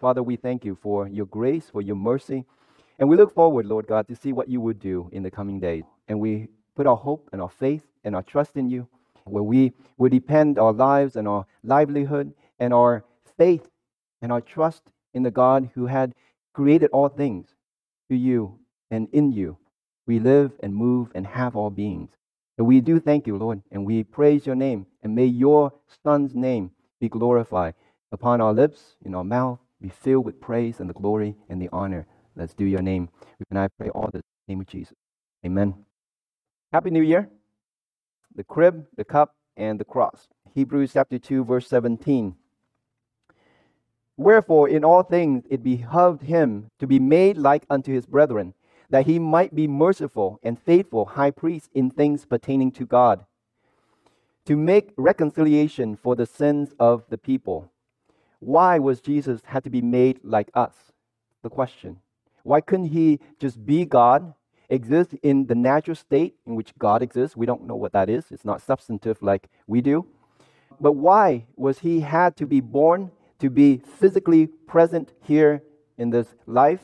Father, we thank you for your grace, for your mercy. And we look forward, Lord God, to see what you would do in the coming days. And we put our hope and our faith and our trust in you, where we will depend our lives and our livelihood and our faith and our trust in the God who had created all things to you and in you. We live and move and have all beings. And we do thank you, Lord, and we praise your name. And may your Son's name be glorified upon our lips, in our mouth, be filled with praise and the glory and the honor. Let's do your name. And I pray all this in the name of Jesus. Amen. Happy New Year. The crib, the cup, and the cross. Hebrews chapter 2, verse 17. Wherefore, in all things it behoved him to be made like unto his brethren, that he might be merciful and faithful high priest in things pertaining to God, to make reconciliation for the sins of the people. Why was Jesus had to be made like us? The question. Why couldn't he just be God, exist in the natural state in which God exists? We don't know what that is. It's not substantive like we do. But why was he had to be born to be physically present here in this life.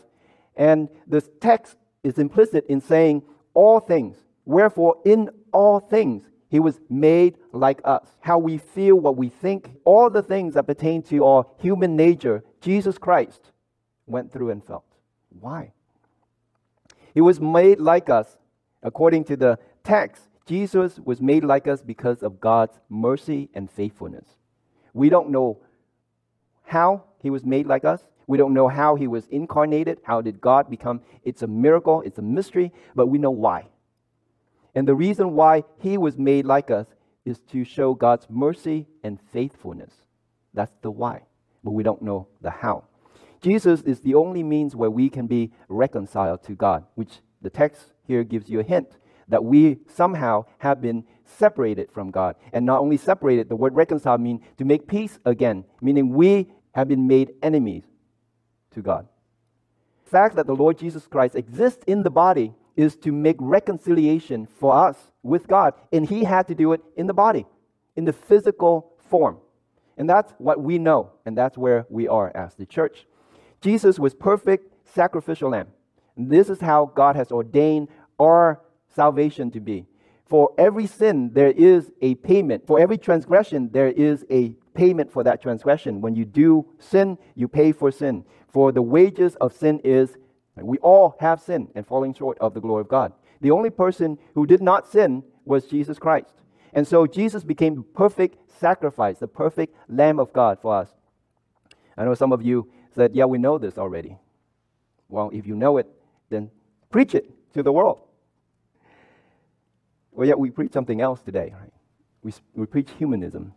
And this text is implicit in saying all things. Wherefore, in all things, he was made like us. How we feel, what we think, all the things that pertain to our human nature, Jesus Christ went through and felt. Why? He was made like us. According to the text, Jesus was made like us because of God's mercy and faithfulness. We don't know how he was made like us. We don't know how he was incarnated. How did God become? It's a miracle, it's a mystery, but we know why. And the reason why he was made like us is to show God's mercy and faithfulness. That's the why, but we don't know the how. Jesus is the only means where we can be reconciled to God, which the text here gives you a hint that we somehow have been separated from God. And not only separated, the word reconcile means to make peace again, meaning we have been made enemies to God. The fact that the Lord Jesus Christ exists in the body is to make reconciliation for us with God. And he had to do it in the body, in the physical form. And that's what we know, and that's where we are as the church. Jesus was perfect sacrificial lamb. And this is how God has ordained our salvation to be. For every sin, there is a payment. For every transgression, there is a payment for that transgression. When you do sin, you pay for sin. For the wages of sin is, we all have sinned and falling short of the glory of God. The only person who did not sin was Jesus Christ. And so Jesus became the perfect sacrifice, the perfect Lamb of God for us. I know some of you said, Yeah, we know this already. Well, if you know it, then preach it to the world. Well, yet we preach something else today. Right? We, we preach humanism,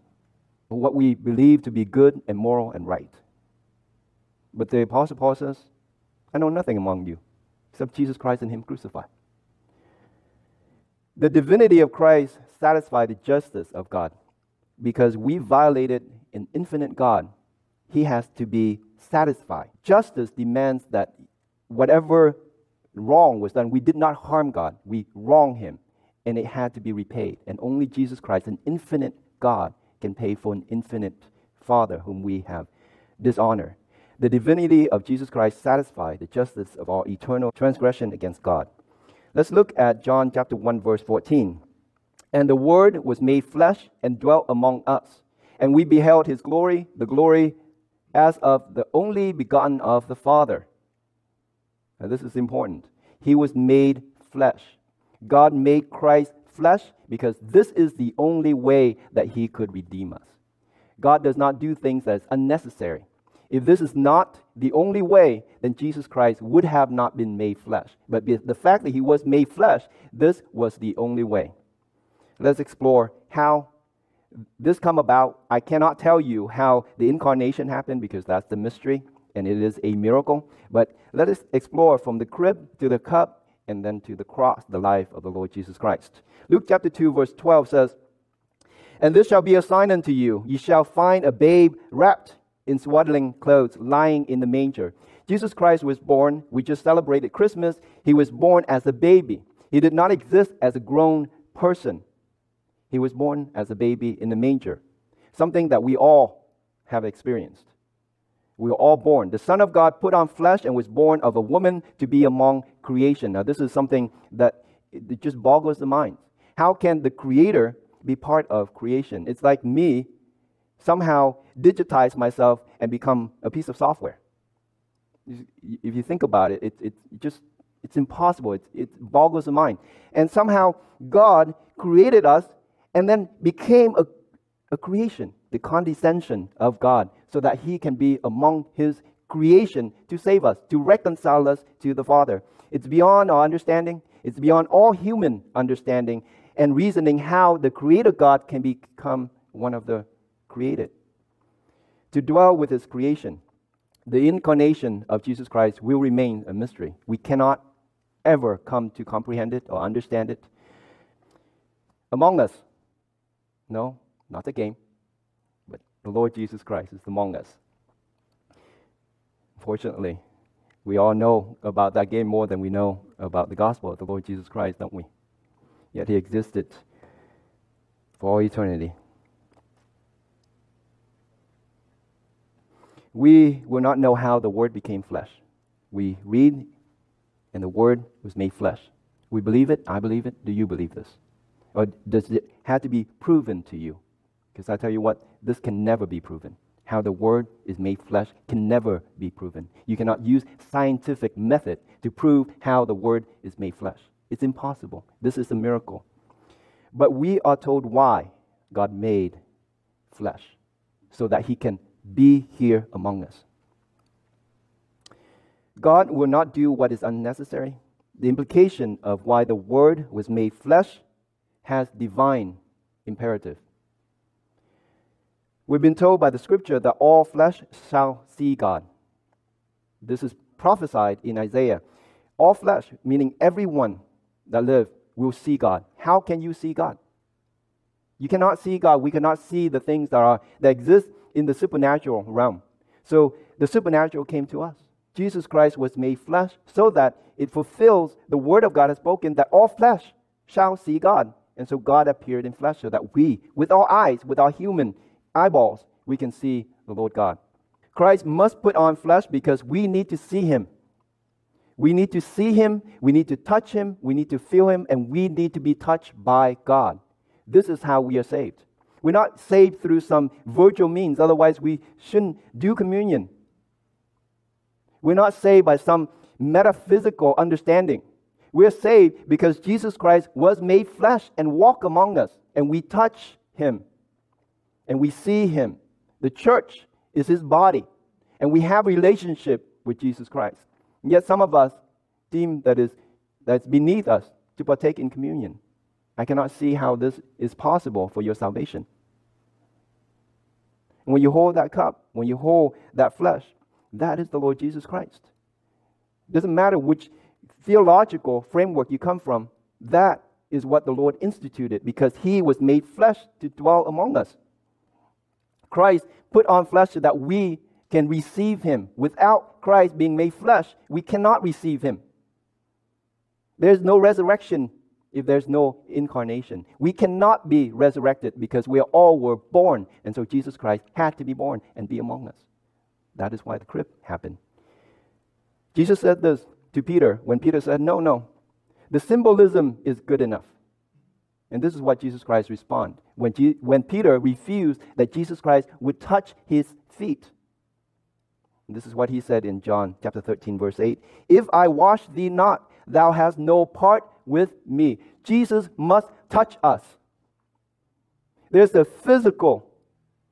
what we believe to be good and moral and right. But the Apostle Paul says, I know nothing among you except Jesus Christ and Him crucified. The divinity of Christ satisfied the justice of God because we violated an infinite God. He has to be satisfied. Justice demands that whatever wrong was done, we did not harm God, we wronged Him and it had to be repaid. And only Jesus Christ, an infinite God, can pay for an infinite Father whom we have dishonored. The divinity of Jesus Christ satisfied the justice of our eternal transgression against God. Let's look at John chapter 1 verse 14. And the word was made flesh and dwelt among us, and we beheld his glory, the glory as of the only begotten of the Father. Now this is important. He was made flesh. God made Christ flesh because this is the only way that he could redeem us. God does not do things that is unnecessary. If this is not the only way, then Jesus Christ would have not been made flesh. But the fact that he was made flesh, this was the only way. Let's explore how this come about. I cannot tell you how the incarnation happened because that's the mystery and it is a miracle. But let us explore from the crib to the cup and then to the cross, the life of the Lord Jesus Christ. Luke chapter 2, verse 12 says, And this shall be a sign unto you. Ye shall find a babe wrapped in swaddling clothes, lying in the manger. Jesus Christ was born. We just celebrated Christmas. He was born as a baby. He did not exist as a grown person. He was born as a baby in the manger, something that we all have experienced. We were all born. The Son of God put on flesh and was born of a woman to be among creation. Now, this is something that it just boggles the mind. How can the Creator be part of creation? It's like me somehow digitize myself and become a piece of software. If you think about it, it, it just it's impossible. It, it boggles the mind. And somehow God created us and then became a, a creation, the condescension of God, so that He can be among His creation to save us, to reconcile us to the Father. It's beyond our understanding, it's beyond all human understanding and reasoning how the Creator God can become one of the created. To dwell with His creation. The incarnation of Jesus Christ will remain a mystery. We cannot ever come to comprehend it or understand it. Among us, no, not the game, but the Lord Jesus Christ is among us. Fortunately, we all know about that game more than we know about the gospel of the Lord Jesus Christ, don't we? Yet he existed for all eternity. We will not know how the Word became flesh. We read and the Word was made flesh. We believe it. I believe it. Do you believe this? Or does it have to be proven to you? Because I tell you what, this can never be proven. How the Word is made flesh can never be proven. You cannot use scientific method to prove how the Word is made flesh. It's impossible. This is a miracle. But we are told why God made flesh, so that He can be here among us. God will not do what is unnecessary. The implication of why the Word was made flesh has divine imperative. We've been told by the scripture that all flesh shall see God. This is prophesied in Isaiah. All flesh, meaning everyone that live, will see God. How can you see God? You cannot see God. We cannot see the things that are that exist in the supernatural realm. So the supernatural came to us. Jesus Christ was made flesh so that it fulfills the word of God has spoken that all flesh shall see God. And so God appeared in flesh so that we, with our eyes, with our human eyeballs, we can see the Lord God. Christ must put on flesh because we need to see him. We need to see him, we need to touch him, we need to feel him, and we need to be touched by God. This is how we are saved. We're not saved through some virtual means, otherwise, we shouldn't do communion. We're not saved by some metaphysical understanding. We're saved because Jesus Christ was made flesh and walked among us, and we touch him and we see him. The church is his body, and we have relationship with Jesus Christ. And yet some of us deem that is that's beneath us to partake in communion. I cannot see how this is possible for your salvation. And when you hold that cup, when you hold that flesh, that is the Lord Jesus Christ. It doesn't matter which theological framework you come from, that is what the Lord instituted because he was made flesh to dwell among us. Christ put on flesh so that we can receive him. Without Christ being made flesh, we cannot receive him. There's no resurrection if there's no incarnation. We cannot be resurrected because we all were born, and so Jesus Christ had to be born and be among us. That is why the crib happened. Jesus said this to Peter when Peter said, No, no, the symbolism is good enough. And this is what Jesus Christ responded when, G- when Peter refused that Jesus Christ would touch his feet. And this is what he said in John chapter 13, verse 8 If I wash thee not, thou hast no part with me. Jesus must touch us. There's a physical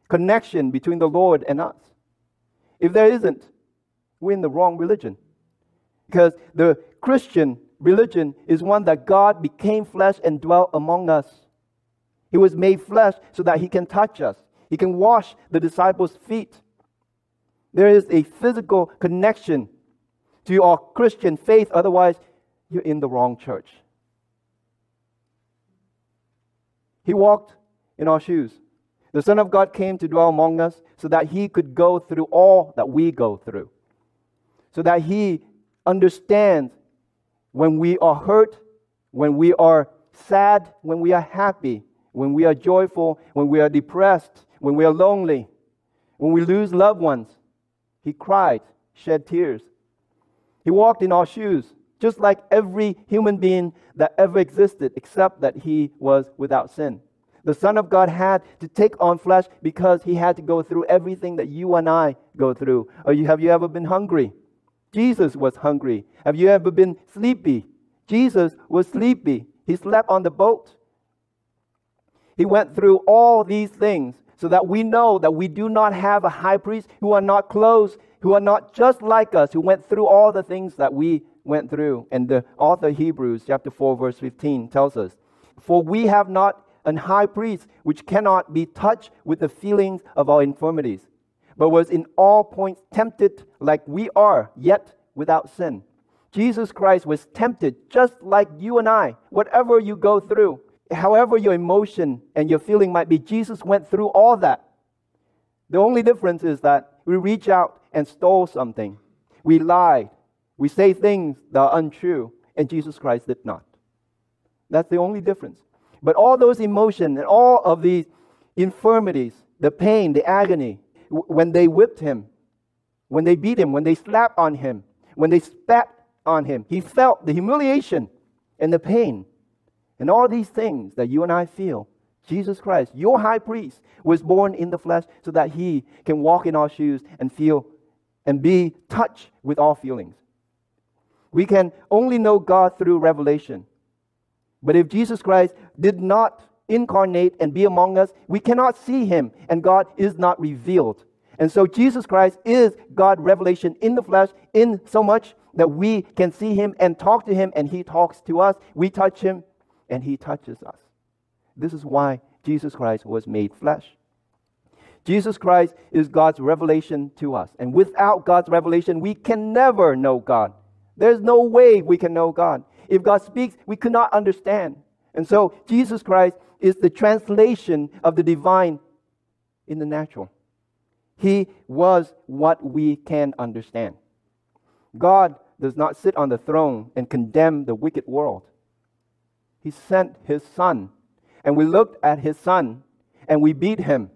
connection between the Lord and us. If there isn't, we're in the wrong religion. Because the Christian religion is one that God became flesh and dwelt among us. He was made flesh so that he can touch us. He can wash the disciples' feet. There is a physical connection to our Christian faith, otherwise, you're in the wrong church. He walked in our shoes. The Son of God came to dwell among us so that he could go through all that we go through, so that he understands when we are hurt, when we are sad, when we are happy, when we are joyful, when we are depressed, when we are lonely, when we lose loved ones. He cried, shed tears. He walked in our shoes, just like every human being that ever existed, except that he was without sin. The Son of God had to take on flesh because he had to go through everything that you and I go through. You, have you ever been hungry? Jesus was hungry. Have you ever been sleepy? Jesus was sleepy. He slept on the boat. He went through all these things so that we know that we do not have a high priest who are not close, who are not just like us, who went through all the things that we went through. And the author Hebrews, chapter 4, verse 15, tells us, For we have not an high priest which cannot be touched with the feelings of our infirmities, but was in all points tempted like we are, yet without sin. Jesus Christ was tempted just like you and I, whatever you go through, however your emotion and your feeling might be, Jesus went through all that. The only difference is that we reach out and stole something. We lied. We say things that are untrue, and Jesus Christ did not. That's the only difference. But all those emotions and all of these infirmities, the pain, the agony, when they whipped him, when they beat him, when they slapped on him, when they spat on him, he felt the humiliation and the pain. And all these things that you and I feel, Jesus Christ, your high priest, was born in the flesh so that he can walk in our shoes and feel and be touched with all feelings. We can only know God through revelation. But if Jesus Christ did not incarnate and be among us, we cannot see him, and God is not revealed. And so Jesus Christ is God revelation in the flesh, in so much that we can see him and talk to him, and he talks to us. We touch him, and he touches us. This is why Jesus Christ was made flesh. Jesus Christ is God's revelation to us. And without God's revelation, we can never know God. There's no way we can know God. If God speaks, we could not understand. And so Jesus Christ is the translation of the divine in the natural. He was what we can understand. God does not sit on the throne and condemn the wicked world. He sent his son, and we looked at his son, and we beat him,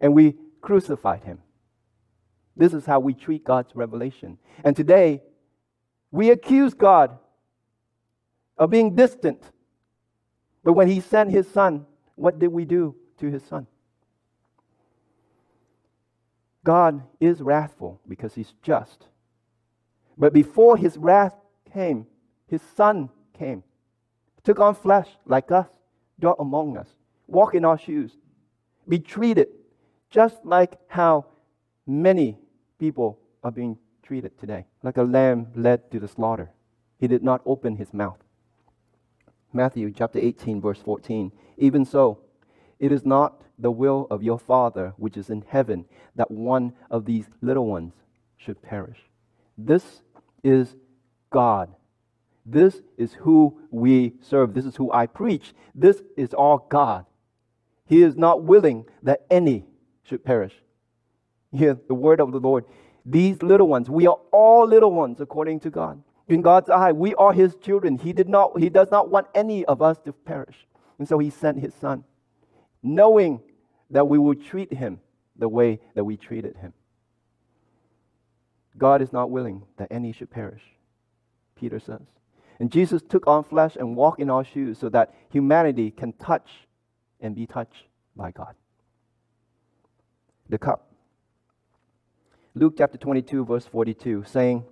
and we crucified him. This is how we treat God's revelation. And today, we accuse God of being distant. But when he sent his son, what did we do to his son? God is wrathful because he's just. But before his wrath came, his son came, took on flesh like us, dwelt among us, walked in our shoes, be treated just like how many people are being treated today, like a lamb led to the slaughter. He did not open his mouth. Matthew chapter 18, verse 14. Even so, it is not the will of your Father which is in heaven that one of these little ones should perish. This is God. This is who we serve. This is who I preach. This is our God. He is not willing that any should perish. Hear the word of the Lord. These little ones, we are all little ones according to God in God's eye, we are his children. He did not he does not want any of us to perish. And so he sent his son, knowing that we would treat him the way that we treated him. God is not willing that any should perish, Peter says. And Jesus took on flesh and walked in our shoes so that humanity can touch and be touched by God. The cup. Luke chapter 22, verse 42, saying,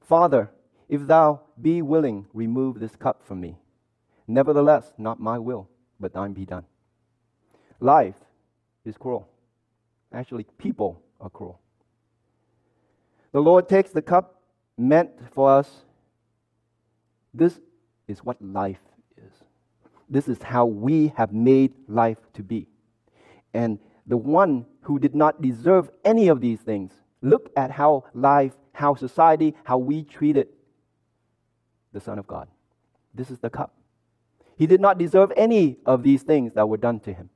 Father, if thou be willing, remove this cup from me. Nevertheless, not my will, but thine be done. Life is cruel. Actually, people are cruel. The Lord takes the cup meant for us. This is what life is. This is how we have made life to be. And the one who did not deserve any of these things, look at how life, how society, how we treated the Son of God. This is the cup. He did not deserve any of these things that were done to him.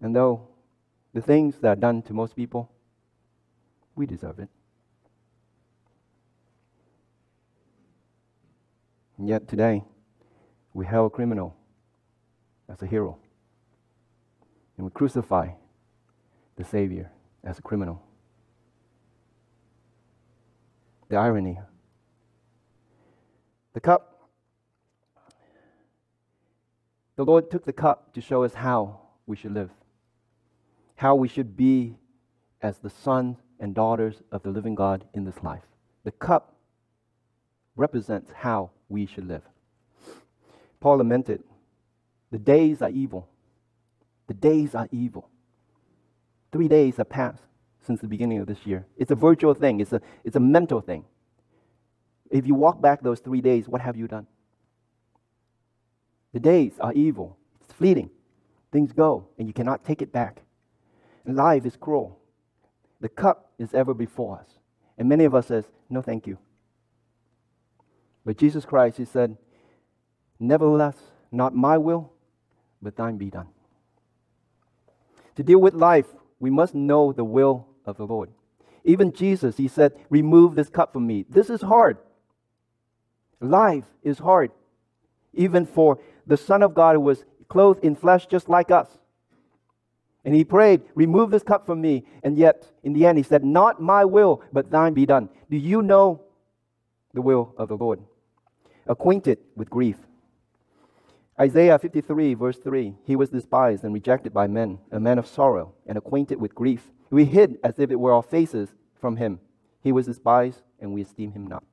And though the things that are done to most people, we deserve it. And yet today, we hail a criminal as a hero. And we crucify the Savior as a criminal. The irony. The cup, the Lord took the cup to show us how we should live, how we should be as the sons and daughters of the living God in this life. The cup represents how we should live. Paul lamented, The days are evil. The days are evil. Three days have passed since the beginning of this year. It's a virtual thing, it's a, it's a mental thing. If you walk back those three days, what have you done? The days are evil, it's fleeting. Things go, and you cannot take it back. Life is cruel. The cup is ever before us. And many of us says, no thank you. But Jesus Christ, he said, nevertheless, not my will, but thine be done. To deal with life, we must know the will of the Lord. Even Jesus, he said, remove this cup from me. This is hard. Life is hard. Even for the Son of God who was clothed in flesh just like us. And he prayed, Remove this cup from me. And yet, in the end, he said, Not my will, but thine be done. Do you know the will of the Lord? Acquainted with grief. Isaiah 53, verse 3 He was despised and rejected by men, a man of sorrow, and acquainted with grief. We hid as if it were our faces from him. He was despised, and we esteem him not.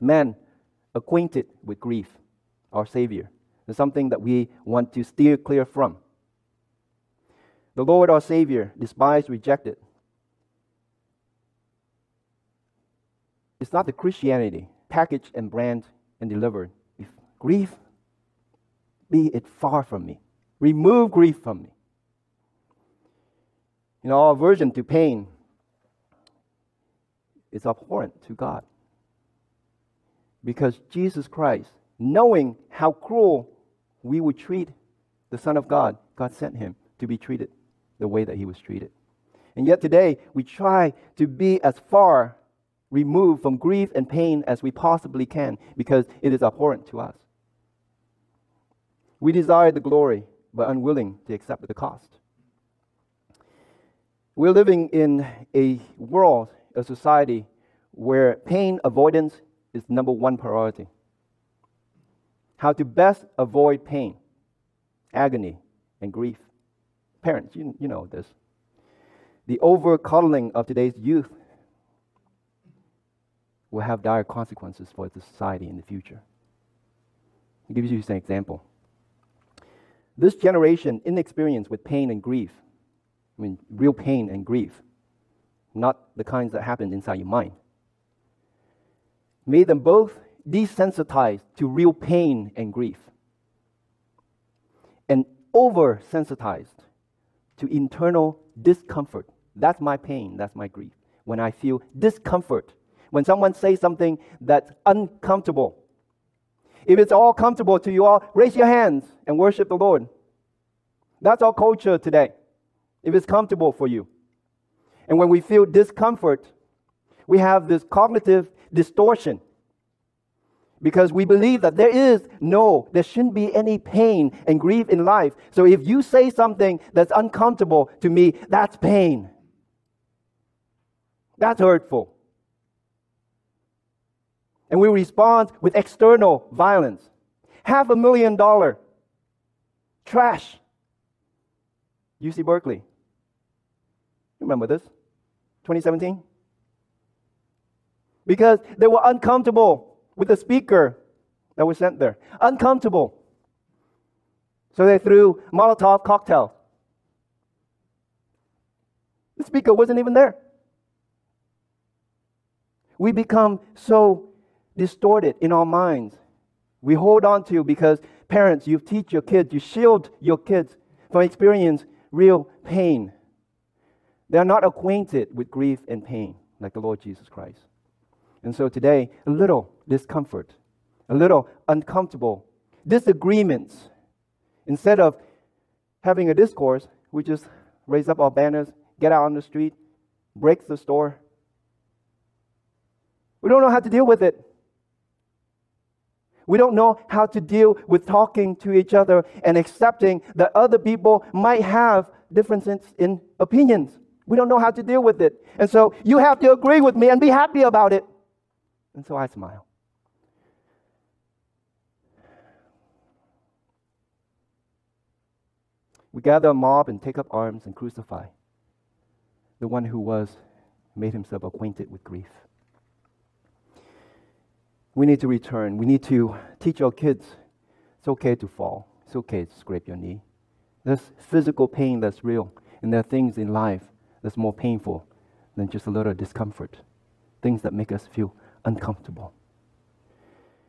Man acquainted with grief, our Savior, is something that we want to steer clear from. The Lord our Savior, despised, rejected. It's not the Christianity packaged and brand and delivered. If grief, be it far from me. Remove grief from me. You know, our aversion to pain is abhorrent to God. Because Jesus Christ, knowing how cruel we would treat the Son of God, God sent him to be treated the way that he was treated. And yet today, we try to be as far removed from grief and pain as we possibly can because it is abhorrent to us. We desire the glory, but unwilling to accept the cost. We're living in a world, a society, where pain avoidance is number one priority. How to best avoid pain, agony, and grief. Parents, you, you know this. The over coddling of today's youth will have dire consequences for the society in the future. I'll give you an example. This generation, inexperienced with pain and grief, I mean, real pain and grief, not the kinds that happen inside your mind, made them both desensitized to real pain and grief and oversensitized to internal discomfort. That's my pain, that's my grief. When I feel discomfort, when someone says something that's uncomfortable. If it's all comfortable to you all, raise your hands and worship the Lord. That's our culture today. If it's comfortable for you. And when we feel discomfort, we have this cognitive distortion because we believe that there is no, there shouldn't be any pain and grief in life. So if you say something that's uncomfortable to me, that's pain. That's hurtful. And we respond with external violence. Half a million dollar trash. UC Berkeley. Remember this? 2017? Because they were uncomfortable with the speaker that was sent there. Uncomfortable. So they threw Molotov cocktails. The speaker wasn't even there. We become so distorted in our minds. We hold on to because parents, you teach your kids, you shield your kids from experience real pain. They are not acquainted with grief and pain like the Lord Jesus Christ. And so today, a little discomfort, a little uncomfortable disagreements. Instead of having a discourse, we just raise up our banners, get out on the street, break the store. We don't know how to deal with it. We don't know how to deal with talking to each other and accepting that other people might have differences in opinions. We don't know how to deal with it. And so you have to agree with me and be happy about it. And so I smile. We gather a mob and take up arms and crucify the one who was made himself acquainted with grief. We need to return. We need to teach our kids it's okay to fall. It's okay to scrape your knee. There's physical pain that's real, and there are things in life that's more painful than just a little discomfort, things that make us feel uncomfortable.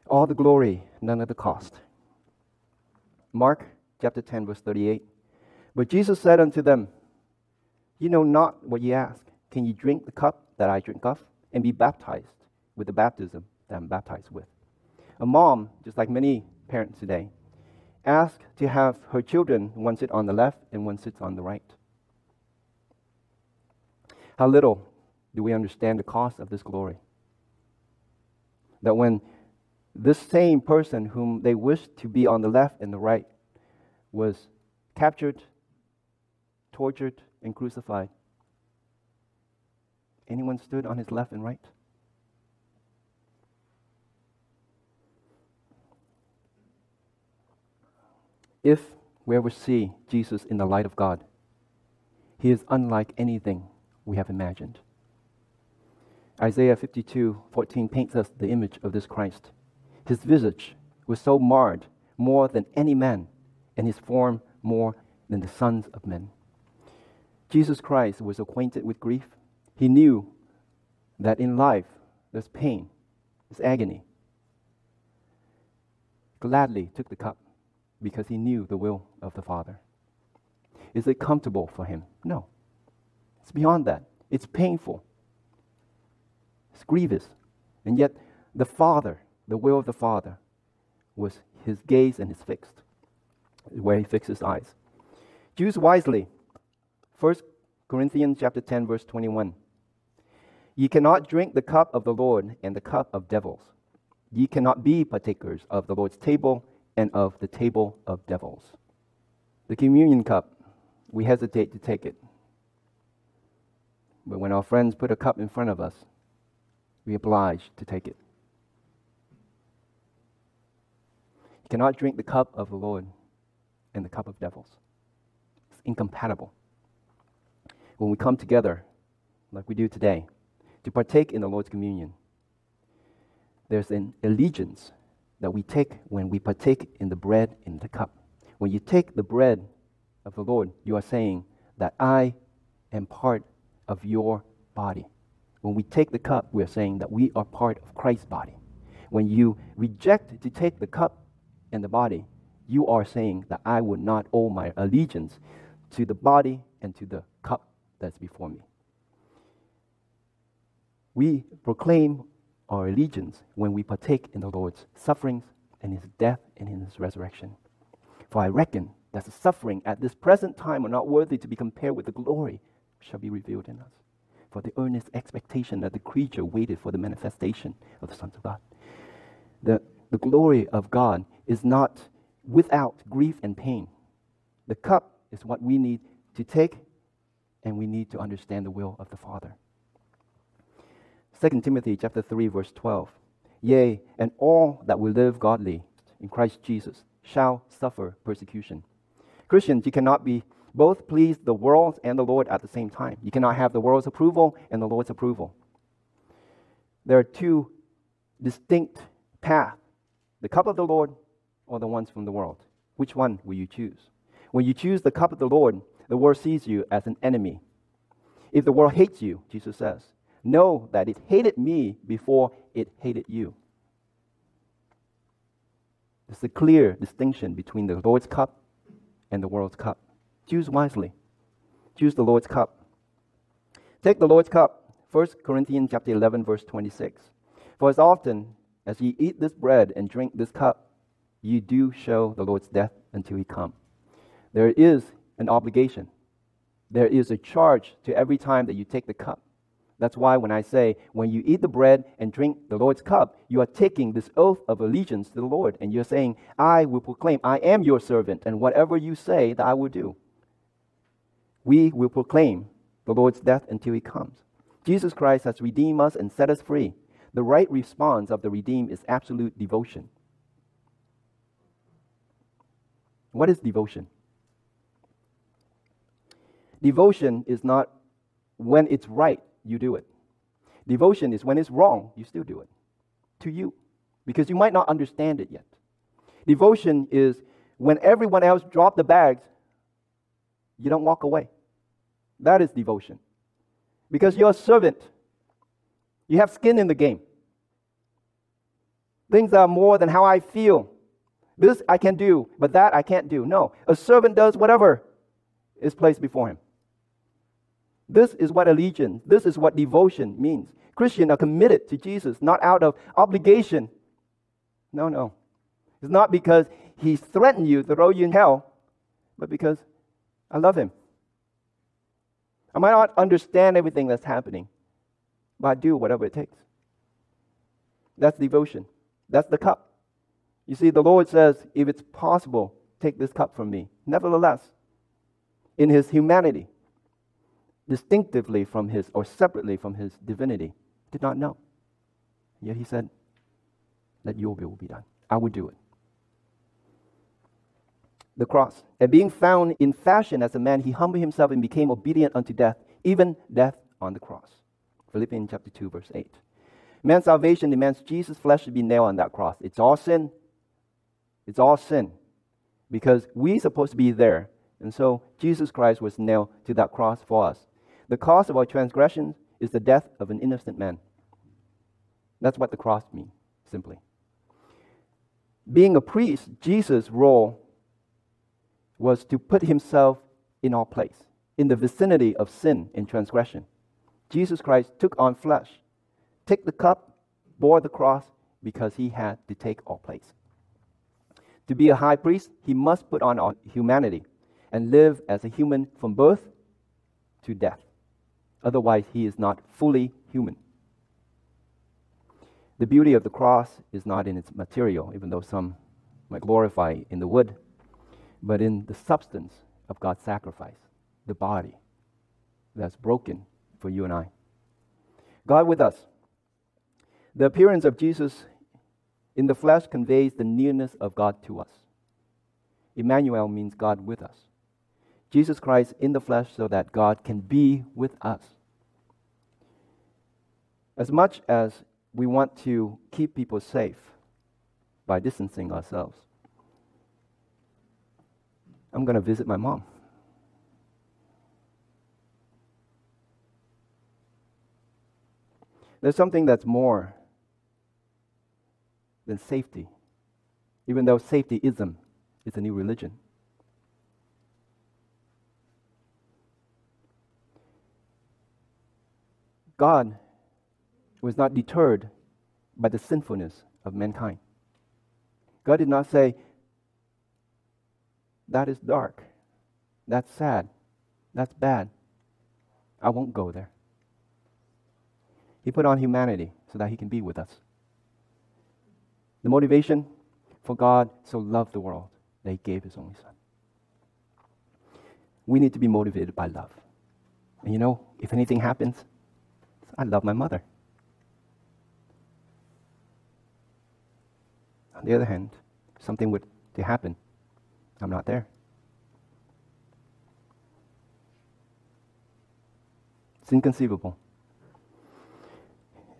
All the glory, none of the cost. Mark chapter 10, verse 38. But Jesus said unto them, You know not what ye ask. Can ye drink the cup that I drink of, and be baptized with the baptism that I'm baptized with? A mom, just like many parents today, asked to have her children one sit on the left and one sits on the right. How little do we understand the cost of this glory? That when this same person whom they wished to be on the left and the right was captured tortured, and crucified. Anyone stood on his left and right? If we ever see Jesus in the light of God, he is unlike anything we have imagined. Isaiah 52 14 paints us the image of this Christ. His visage was so marred more than any man, and his form more than the sons of men. Jesus Christ was acquainted with grief. He knew that in life there's pain, there's agony. Gladly took the cup because he knew the will of the Father. Is it comfortable for him? No. It's beyond that. It's painful. It's grievous. And yet, the Father, the will of the Father, was his gaze and his fixed, where he fixed his eyes. Choose wisely 1 Corinthians chapter 10 verse 21. Ye cannot drink the cup of the Lord and the cup of devils. Ye cannot be partakers of the Lord's table and of the table of devils. The communion cup, we hesitate to take it. But when our friends put a cup in front of us, we oblige to take it. You cannot drink the cup of the Lord and the cup of devils. It's incompatible when we come together, like we do today, to partake in the Lord's communion, there's an allegiance that we take when we partake in the bread in the cup. When you take the bread of the Lord, you are saying that I am part of your body. When we take the cup, we are saying that we are part of Christ's body. When you reject to take the cup and the body, you are saying that I would not owe my allegiance to the body and to the cup that's before me. We proclaim our allegiance when we partake in the Lord's sufferings and his death and in his resurrection. For I reckon that the suffering at this present time are not worthy to be compared with the glory which shall be revealed in us. For the earnest expectation that the creature waited for the manifestation of the sons of God. The, the glory of God is not without grief and pain. The cup is what we need to take and we need to understand the will of the Father. 2 Timothy chapter 3 verse 12. Yea, and all that will live godly in Christ Jesus shall suffer persecution. Christians, you cannot be both please the world and the Lord at the same time. You cannot have the world's approval and the Lord's approval. There are two distinct paths the cup of the Lord or the ones from the world. Which one will you choose? When you choose the cup of the Lord, the world sees you as an enemy. If the world hates you, Jesus says, know that it hated me before it hated you. There's a clear distinction between the Lord's cup and the world's cup. Choose wisely. Choose the Lord's cup. Take the Lord's cup. 1 Corinthians chapter 11 verse 26. For as often as ye eat this bread and drink this cup, ye do show the Lord's death until he come. There is an obligation. There is a charge to every time that you take the cup. That's why when I say, when you eat the bread and drink the Lord's cup, you are taking this oath of allegiance to the Lord. And you're saying, I will proclaim, I am your servant, and whatever you say, that I will do. We will proclaim the Lord's death until he comes. Jesus Christ has redeemed us and set us free. The right response of the redeemed is absolute devotion. What is devotion? Devotion is not when it's right, you do it. Devotion is when it's wrong, you still do it. To you. Because you might not understand it yet. Devotion is when everyone else drop the bags, you don't walk away. That is devotion. Because you're a servant. You have skin in the game. Things are more than how I feel. This I can do, but that I can't do. No. A servant does whatever is placed before him. This is what allegiance, this is what devotion means. Christians are committed to Jesus, not out of obligation. No, no. It's not because he threatened you to throw you in hell, but because I love him. I might not understand everything that's happening, but I do whatever it takes. That's devotion. That's the cup. You see, the Lord says, if it's possible, take this cup from me. Nevertheless, in his humanity, distinctively from his or separately from his divinity, did not know. Yet he said, Let your will be done. I will do it. The cross. And being found in fashion as a man, he humbled himself and became obedient unto death, even death on the cross. Philippians chapter 2, verse 8. Man's salvation demands Jesus' flesh to be nailed on that cross. It's all sin. It's all sin. Because we're supposed to be there. And so Jesus Christ was nailed to that cross for us. The cost of our transgressions is the death of an innocent man. That's what the cross means, simply. Being a priest, Jesus' role was to put himself in our place, in the vicinity of sin and transgression. Jesus Christ took on flesh, took the cup, bore the cross, because he had to take our place. To be a high priest, he must put on humanity and live as a human from birth to death. Otherwise, he is not fully human. The beauty of the cross is not in its material, even though some might glorify in the wood, but in the substance of God's sacrifice, the body that's broken for you and I. God with us. The appearance of Jesus in the flesh conveys the nearness of God to us. Emmanuel means God with us. Jesus Christ in the flesh so that God can be with us. As much as we want to keep people safe by distancing ourselves, I'm going to visit my mom. There's something that's more than safety, even though safetyism is a new religion. God was not deterred by the sinfulness of mankind. God did not say, That is dark. That's sad. That's bad. I won't go there. He put on humanity so that he can be with us. The motivation for God so loved the world that he gave his only son. We need to be motivated by love. And you know, if anything happens, I love my mother. On the other hand, something would to happen. I'm not there. It's inconceivable.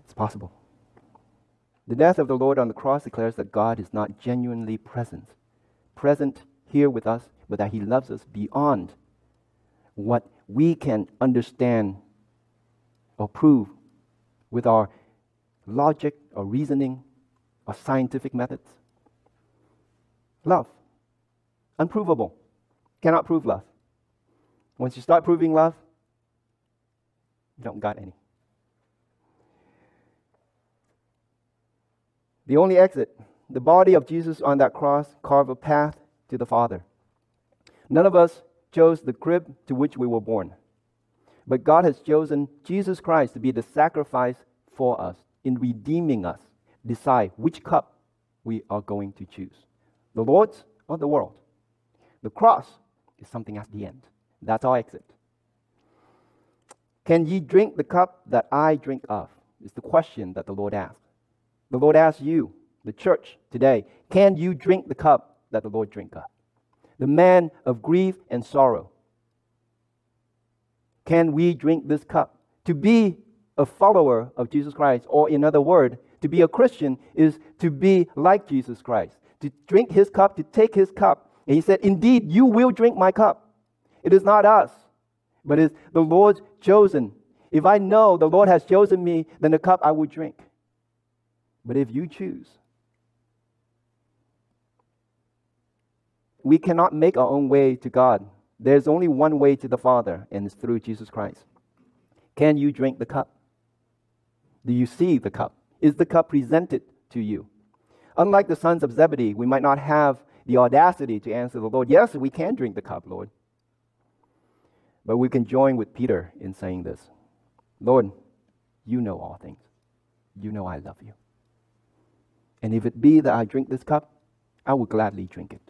It's possible. The death of the Lord on the cross declares that God is not genuinely present, present here with us, but that He loves us beyond what we can understand or prove with our logic or reasoning or scientific methods. Love. Unprovable. Cannot prove love. Once you start proving love, you don't got any. The only exit, the body of Jesus on that cross carved a path to the Father. None of us chose the crib to which we were born. But God has chosen Jesus Christ to be the sacrifice for us in redeeming us. Decide which cup we are going to choose the Lord's or the world. The cross is something at the end. That's our exit. Can ye drink the cup that I drink of? Is the question that the Lord asked. The Lord asks you, the church today, can you drink the cup that the Lord drink of? The man of grief and sorrow. Can we drink this cup? To be a follower of Jesus Christ, or in other words, to be a Christian is to be like Jesus Christ, to drink his cup, to take his cup. And he said, Indeed, you will drink my cup. It is not us, but it's the Lord's chosen. If I know the Lord has chosen me, then the cup I will drink. But if you choose, we cannot make our own way to God. There's only one way to the Father, and it's through Jesus Christ. Can you drink the cup? Do you see the cup? Is the cup presented to you? Unlike the sons of Zebedee, we might not have the audacity to answer the Lord, Yes, we can drink the cup, Lord. But we can join with Peter in saying this Lord, you know all things. You know I love you. And if it be that I drink this cup, I will gladly drink it.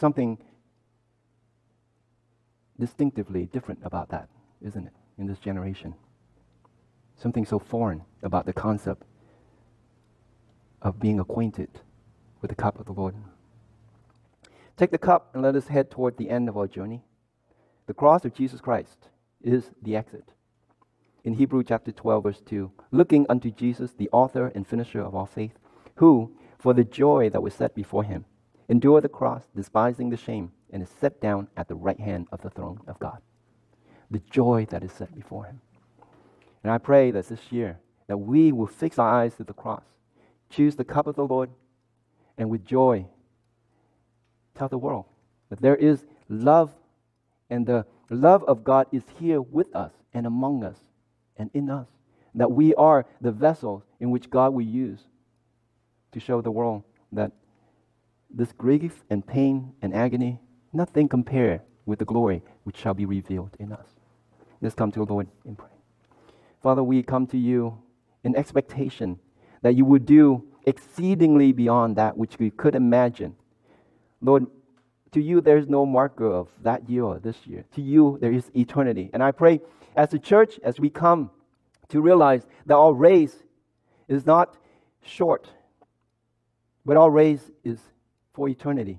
Something distinctively different about that, isn't it, in this generation? Something so foreign about the concept of being acquainted with the cup of the Lord. Take the cup and let us head toward the end of our journey. The cross of Jesus Christ is the exit. In Hebrew chapter 12, verse 2, looking unto Jesus, the author and finisher of our faith, who, for the joy that was set before him, endured the cross, despising the shame, and is set down at the right hand of the throne of God. The joy that is set before him. And I pray that this year that we will fix our eyes to the cross, choose the cup of the Lord, and with joy tell the world that there is love, and the love of God is here with us and among us and in us. That we are the vessels in which God will use to show the world that this grief and pain and agony, nothing compare with the glory which shall be revealed in us. Let's come to the Lord in prayer. Father, we come to you in expectation that you would do exceedingly beyond that which we could imagine. Lord, to you there is no marker of that year or this year. To you there is eternity. And I pray as a church, as we come to realize that our race is not short, but our race is for eternity.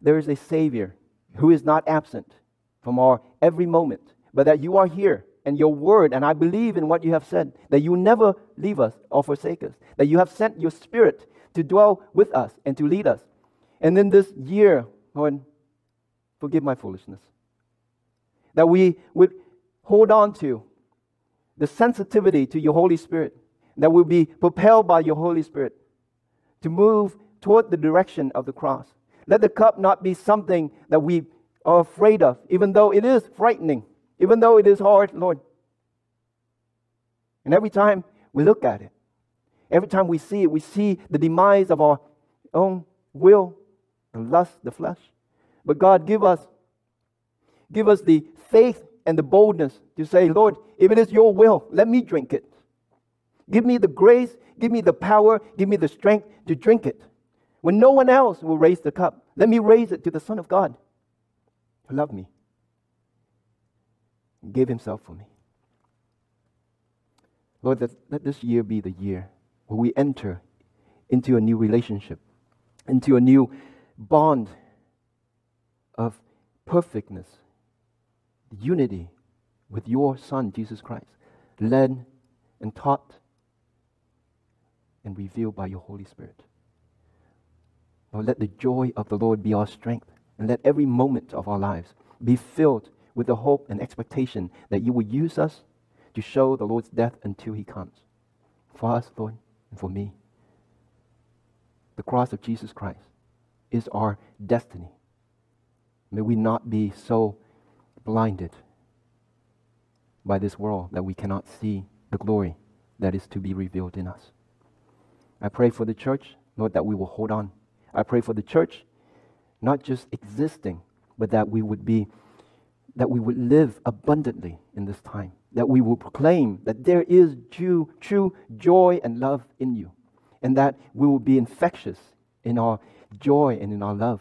There is a Savior who is not absent from our every moment, but that you are here and your word, and I believe in what you have said, that you never leave us or forsake us, that you have sent your Spirit to dwell with us and to lead us. And in this year, Lord, forgive my foolishness. That we would hold on to the sensitivity to your Holy Spirit, that we'll be propelled by your Holy Spirit to move toward the direction of the cross. Let the cup not be something that we are afraid of, even though it is frightening, even though it is hard, Lord. And every time we look at it, every time we see it, we see the demise of our own will, the lust, the flesh. But God, give us, give us the faith and the boldness to say, Lord, if it is your will, let me drink it. Give me the grace, give me the power, give me the strength to drink it. When no one else will raise the cup, let me raise it to the Son of God who loved me and gave himself for me. Lord, let, let this year be the year where we enter into a new relationship, into a new bond of perfectness, unity with your Son, Jesus Christ, led and taught and revealed by your Holy Spirit. Lord, let the joy of the Lord be our strength, and let every moment of our lives be filled with the hope and expectation that you will use us to show the Lord's death until he comes. For us, Lord, and for me. The cross of Jesus Christ is our destiny. May we not be so blinded by this world that we cannot see the glory that is to be revealed in us. I pray for the church, Lord, that we will hold on. I pray for the church, not just existing, but that we would be, that we would live abundantly in this time, that we will proclaim that there is true, true joy and love in you, and that we will be infectious in our joy and in our love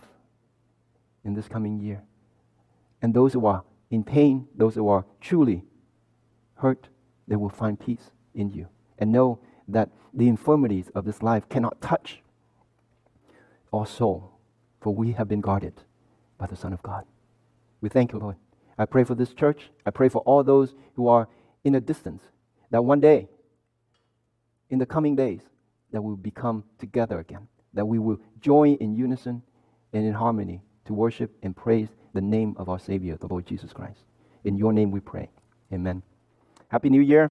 in this coming year. And those who are in pain, those who are truly hurt, they will find peace in you and know that the infirmities of this life cannot touch our soul, for we have been guarded by the Son of God. We thank you, Lord. I pray for this church. I pray for all those who are in a distance, that one day, in the coming days, that we will become together again, that we will join in unison and in harmony to worship and praise the name of our Savior, the Lord Jesus Christ. In your name we pray. Amen. Happy New Year.